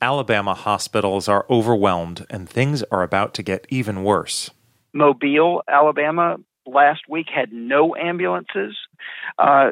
Alabama hospitals are overwhelmed and things are about to get even worse. Mobile, Alabama, last week had no ambulances. Uh,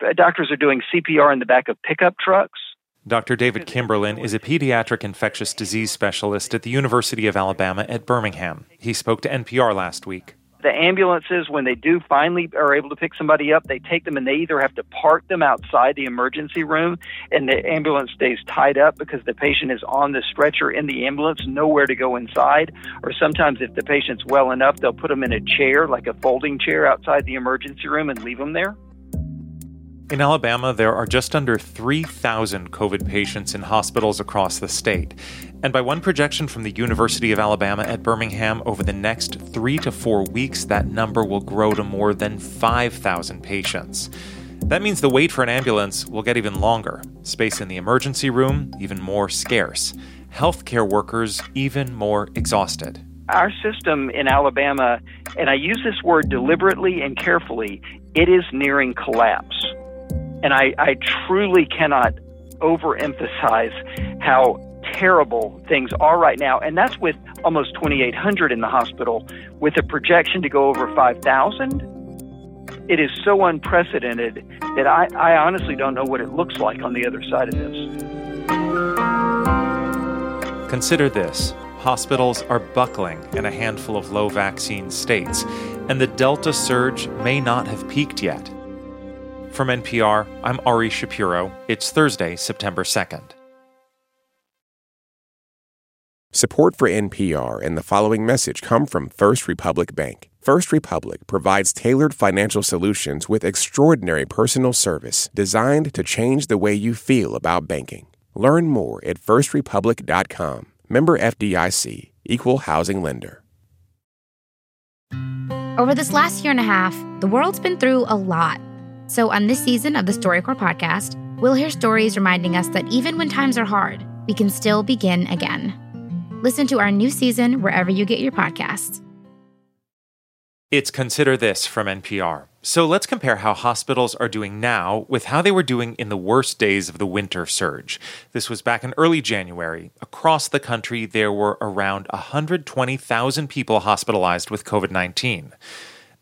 uh, doctors are doing CPR in the back of pickup trucks. Dr. David Kimberlin is a pediatric infectious disease specialist at the University of Alabama at Birmingham. He spoke to NPR last week the ambulances, when they do finally are able to pick somebody up, they take them and they either have to park them outside the emergency room and the ambulance stays tied up because the patient is on the stretcher in the ambulance, nowhere to go inside. Or sometimes, if the patient's well enough, they'll put them in a chair, like a folding chair outside the emergency room, and leave them there. In Alabama, there are just under 3,000 COVID patients in hospitals across the state. And by one projection from the University of Alabama at Birmingham, over the next three to four weeks, that number will grow to more than 5,000 patients. That means the wait for an ambulance will get even longer, space in the emergency room even more scarce, healthcare workers even more exhausted. Our system in Alabama, and I use this word deliberately and carefully, it is nearing collapse. And I, I truly cannot overemphasize how terrible things are right now. And that's with almost 2,800 in the hospital, with a projection to go over 5,000. It is so unprecedented that I, I honestly don't know what it looks like on the other side of this. Consider this hospitals are buckling in a handful of low vaccine states, and the Delta surge may not have peaked yet. From NPR, I'm Ari Shapiro. It's Thursday, September 2nd. Support for NPR and the following message come from First Republic Bank. First Republic provides tailored financial solutions with extraordinary personal service designed to change the way you feel about banking. Learn more at firstrepublic.com. Member FDIC, Equal Housing Lender. Over this last year and a half, the world's been through a lot. So, on this season of the StoryCorps podcast, we'll hear stories reminding us that even when times are hard, we can still begin again. Listen to our new season wherever you get your podcasts. It's Consider This from NPR. So let's compare how hospitals are doing now with how they were doing in the worst days of the winter surge. This was back in early January. Across the country, there were around 120,000 people hospitalized with COVID 19.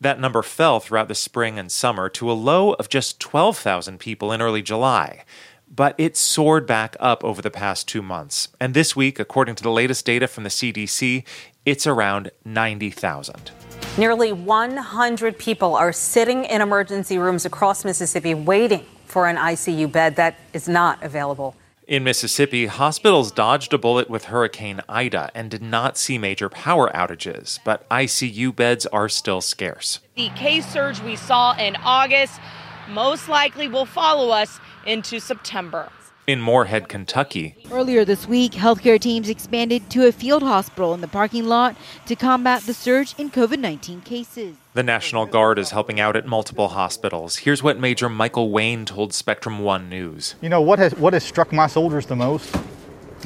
That number fell throughout the spring and summer to a low of just 12,000 people in early July. But it soared back up over the past two months. And this week, according to the latest data from the CDC, it's around 90,000. Nearly 100 people are sitting in emergency rooms across Mississippi waiting for an ICU bed that is not available. In Mississippi, hospitals dodged a bullet with Hurricane Ida and did not see major power outages, but ICU beds are still scarce. The case surge we saw in August most likely will follow us into September. In Morehead, Kentucky. Earlier this week, healthcare teams expanded to a field hospital in the parking lot to combat the surge in COVID 19 cases. The National Guard is helping out at multiple hospitals. Here's what Major Michael Wayne told Spectrum One News. You know, what has, what has struck my soldiers the most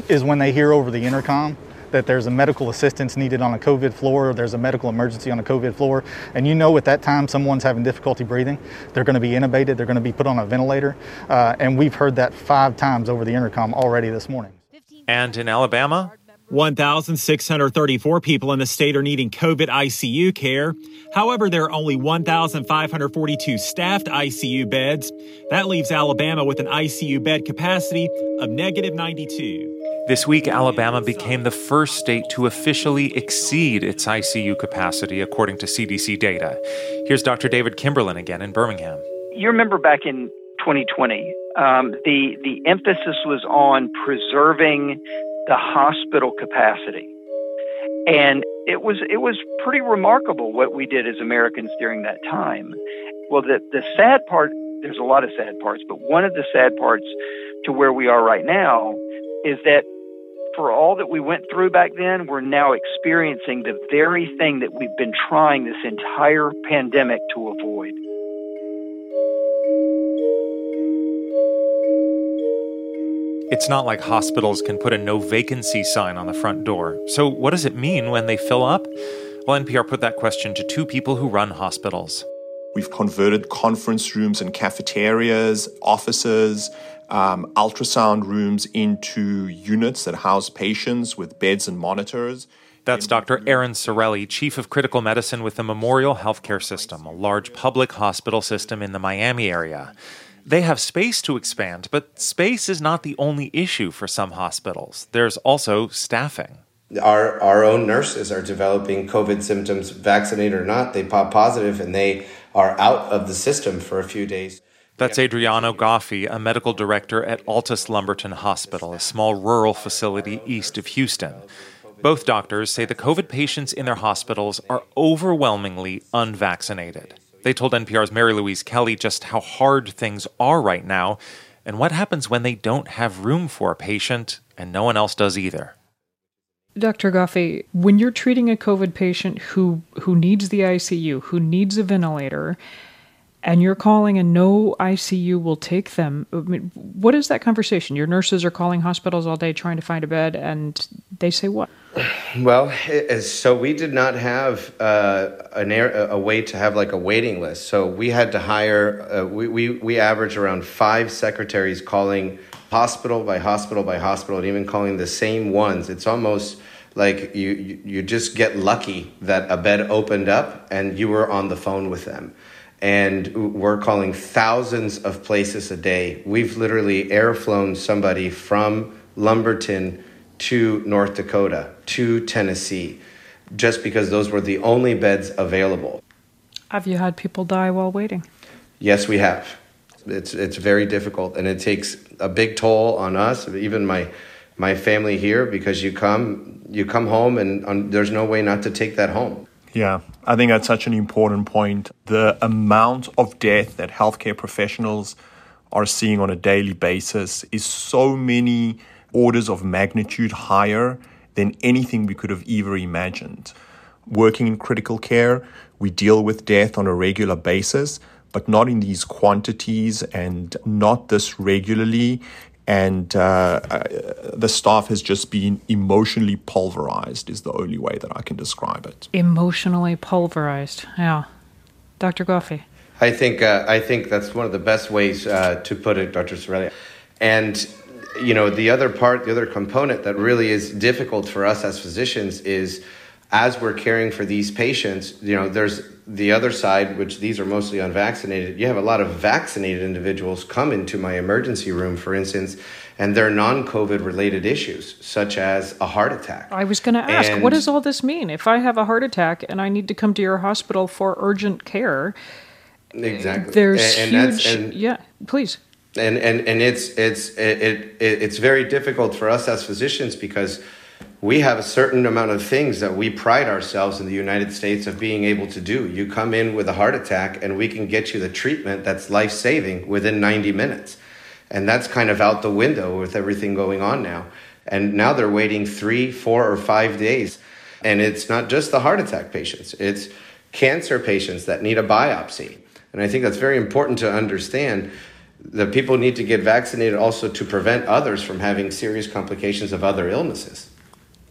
is when they hear over the intercom that there's a medical assistance needed on a COVID floor, or there's a medical emergency on a COVID floor, and you know at that time someone's having difficulty breathing, they're going to be intubated, they're going to be put on a ventilator, uh, and we've heard that five times over the intercom already this morning. And in Alabama, 1,634 people in the state are needing COVID ICU care. However, there are only 1,542 staffed ICU beds. That leaves Alabama with an ICU bed capacity of negative 92. This week, Alabama became the first state to officially exceed its ICU capacity, according to CDC data. Here's Dr. David Kimberlin again in Birmingham. You remember back in 2020, um, the the emphasis was on preserving the hospital capacity, and it was it was pretty remarkable what we did as Americans during that time. Well, the the sad part, there's a lot of sad parts, but one of the sad parts to where we are right now is that for all that we went through back then, we're now experiencing the very thing that we've been trying this entire pandemic to avoid. It's not like hospitals can put a no vacancy sign on the front door. So, what does it mean when they fill up? Well, NPR put that question to two people who run hospitals. We've converted conference rooms and cafeterias, offices, um, ultrasound rooms into units that house patients with beds and monitors. That's Dr. Aharon Sareli, Chief of Critical Medicine with the Memorial Healthcare System, a large public hospital system in the Miami area. They have space to expand, but space is not the only issue for some hospitals. There's also staffing. Our, our own nurses are developing COVID symptoms, vaccinated or not. They pop positive and they are out of the system for a few days. That's Adriano Goffi, a medical director at Altus Lumberton Hospital, a small rural facility east of Houston. Both doctors say the COVID patients in their hospitals are overwhelmingly unvaccinated. They told NPR's Mary Louise Kelly just how hard things are right now and what happens when they don't have room for a patient and no one else does either. Dr. Goffi, when you're treating a COVID patient who who needs the ICU, who needs a ventilator, and you're calling and no ICU will take them. I mean, what is that conversation? Your nurses are calling hospitals all day trying to find a bed, and they say what? Well, so we did not have uh, an air, a way to have like a waiting list. So we had to hire. Uh, we, we we average around five secretaries calling hospital by hospital by hospital, and even calling the same ones. It's almost like you you, you just get lucky that a bed opened up and you were on the phone with them and we're calling thousands of places a day. We've literally air flown somebody from Lumberton to North Dakota, to Tennessee, just because those were the only beds available. Have you had people die while waiting? Yes, we have. It's it's very difficult, and it takes a big toll on us, even my my family here, because you come you come home, and um, there's no way not to take that home. Yeah, I think that's such an important point. The amount of death that healthcare professionals are seeing on a daily basis is so many orders of magnitude higher than anything we could have ever imagined. Working in critical care, we deal with death on a regular basis, but not in these quantities and not this regularly and uh, uh, the staff has just been emotionally pulverized is the only way that I can describe it. Emotionally pulverized, yeah. Dr. Goffi. I think uh, I think that's one of the best ways uh, to put it, Dr. Sareli. And you know, the other part, the other component that really is difficult for us as physicians is as we're caring for these patients, you know, there's the other side, which these are mostly unvaccinated. You have a lot of vaccinated individuals come into my emergency room, for instance, and they're non COVID related issues, such as a heart attack. I was going to ask, and what does all this mean? If I have a heart attack and I need to come to your hospital for urgent care, exactly. There's and, and huge, and, yeah, please. And, and, and it's, it's, it, it, it's very difficult for us as physicians because we have a certain amount of things that we pride ourselves in the United States of being able to do. You come in with a heart attack, and we can get you the treatment that's life saving within 90 minutes. And that's kind of out the window with everything going on now. And now they're waiting three, four, or five days. And it's not just the heart attack patients, it's cancer patients that need a biopsy. And I think that's very important to understand that people need to get vaccinated also to prevent others from having serious complications of other illnesses.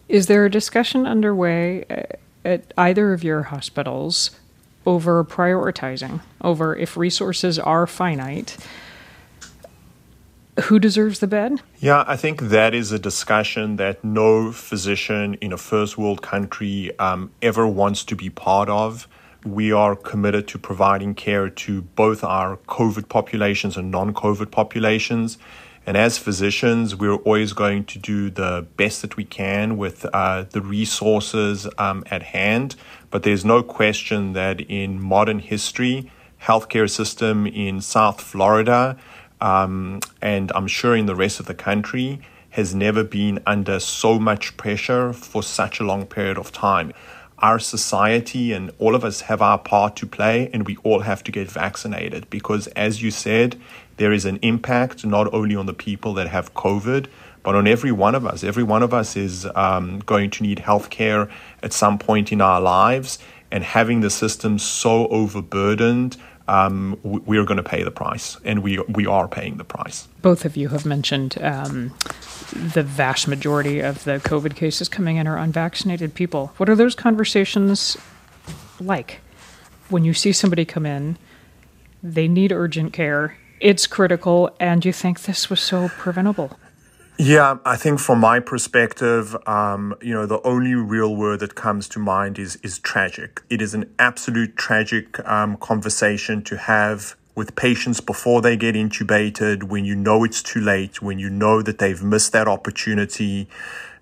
Is there a discussion underway uh, at either of your hospitals over prioritizing, over if resources are finite? Who deserves the bed? Yeah, I think that is a discussion that no physician in a first world country um, ever wants to be part of. We are committed to providing care to both our COVID populations and non COVID populations. And as physicians, we're always going to do the best that we can with uh, the resources um, at hand. But there's no question that in modern history, healthcare system in South Florida, um, and I'm sure in the rest of the country, has never been under so much pressure for such a long period of time our society and all of us have our part to play and we all have to get vaccinated because as you said there is an impact not only on the people that have covid but on every one of us every one of us is um, going to need health care at some point in our lives and having the system so overburdened um, we are going to pay the price, and we we are paying the price. Both of you have mentioned um, the vast majority of the COVID cases coming in are unvaccinated people. What are those conversations like when you see somebody come in? They need urgent care. It's critical, and you think this was so preventable. Yeah, I think from my perspective, um, you know, the only real word that comes to mind is is tragic. It is an absolute tragic um, conversation to have with patients before they get intubated, when you know it's too late, when you know that they've missed that opportunity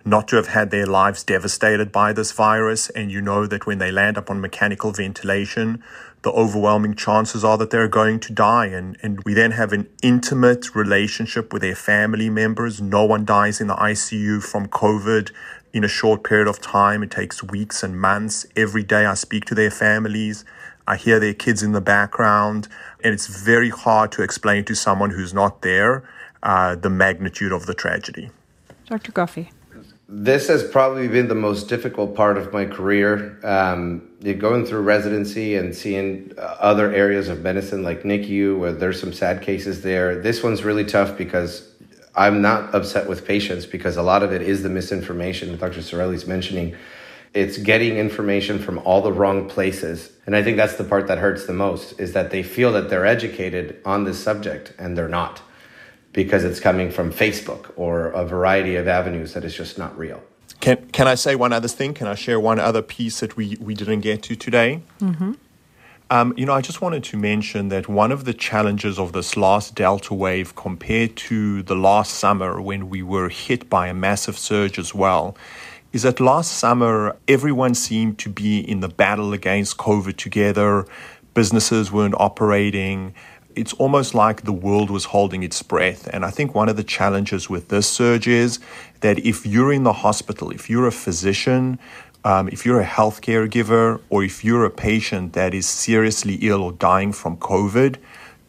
not to have had their lives devastated by this virus, and you know that when they land up on mechanical ventilation, the overwhelming chances are that they're going to die. And, and we then have an intimate relationship with their family members. No one dies in the ICU from COVID in a short period of time. It takes weeks and months. Every day I speak to their families. I hear their kids in the background. And it's very hard to explain to someone who's not there uh, the magnitude of the tragedy. Dr. Goffi this has probably been the most difficult part of my career. Um, going through residency and seeing uh, other areas of medicine like NICU, where there's some sad cases there. This one's really tough because I'm not upset with patients because a lot of it is the misinformation that Dr. Sareli's mentioning. It's getting information from all the wrong places. And I think that's the part that hurts the most is that they feel that they're educated on this subject and they're not because it's coming from Facebook or a variety of avenues that is just not real. Can, can I say one other thing? Can I share one other piece that we, we didn't get to today? Mm-hmm. Um, you know, I just wanted to mention that one of the challenges of this last Delta wave compared to the last summer when we were hit by a massive surge as well is that last summer everyone seemed to be in the battle against COVID together. Businesses weren't operating it's almost like the world was holding its breath. And I think one of the challenges with this surge is that if you're in the hospital, if you're a physician, um, if you're a healthcare giver, or if you're a patient that is seriously ill or dying from COVID,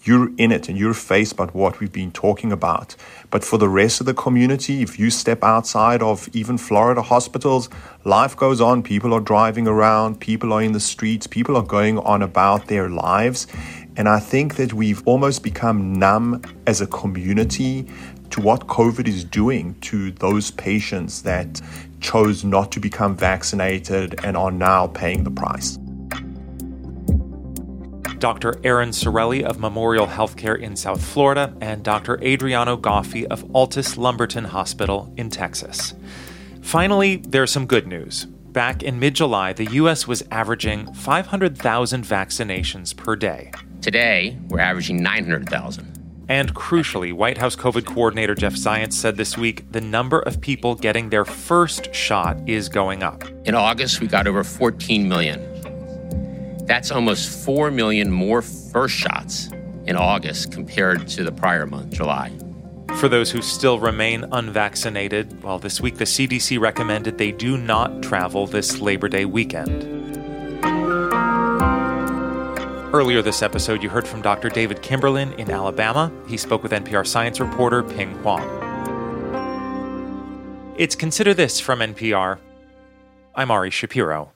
you're in it and you're faced by what we've been talking about. But for the rest of the community, if you step outside of even Florida hospitals, life goes on. People are driving around, people are in the streets, people are going on about their lives. And I think that we've almost become numb as a community to what COVID is doing to those patients that chose not to become vaccinated and are now paying the price. Dr. Aharon Sareli of Memorial Healthcare in South Florida and Dr. Adriano Goffi of Altus Lumberton Hospital in Texas. Finally, there's some good news. Back in mid July, the U.S. was averaging 500,000 vaccinations per day. Today, we're averaging 900,000. And crucially, White House COVID coordinator Jeff Zients said this week the number of people getting their first shot is going up. In August, we got over 14 million. That's almost 4 million more first shots in August compared to the prior month, July. For those who still remain unvaccinated, well, this week the CDC recommended they do not travel this Labor Day weekend. Earlier this episode, you heard from Dr. David Kimberlin in Alabama. He spoke with NPR science reporter Pien Huang. It's Consider This from NPR. I'm Ari Shapiro.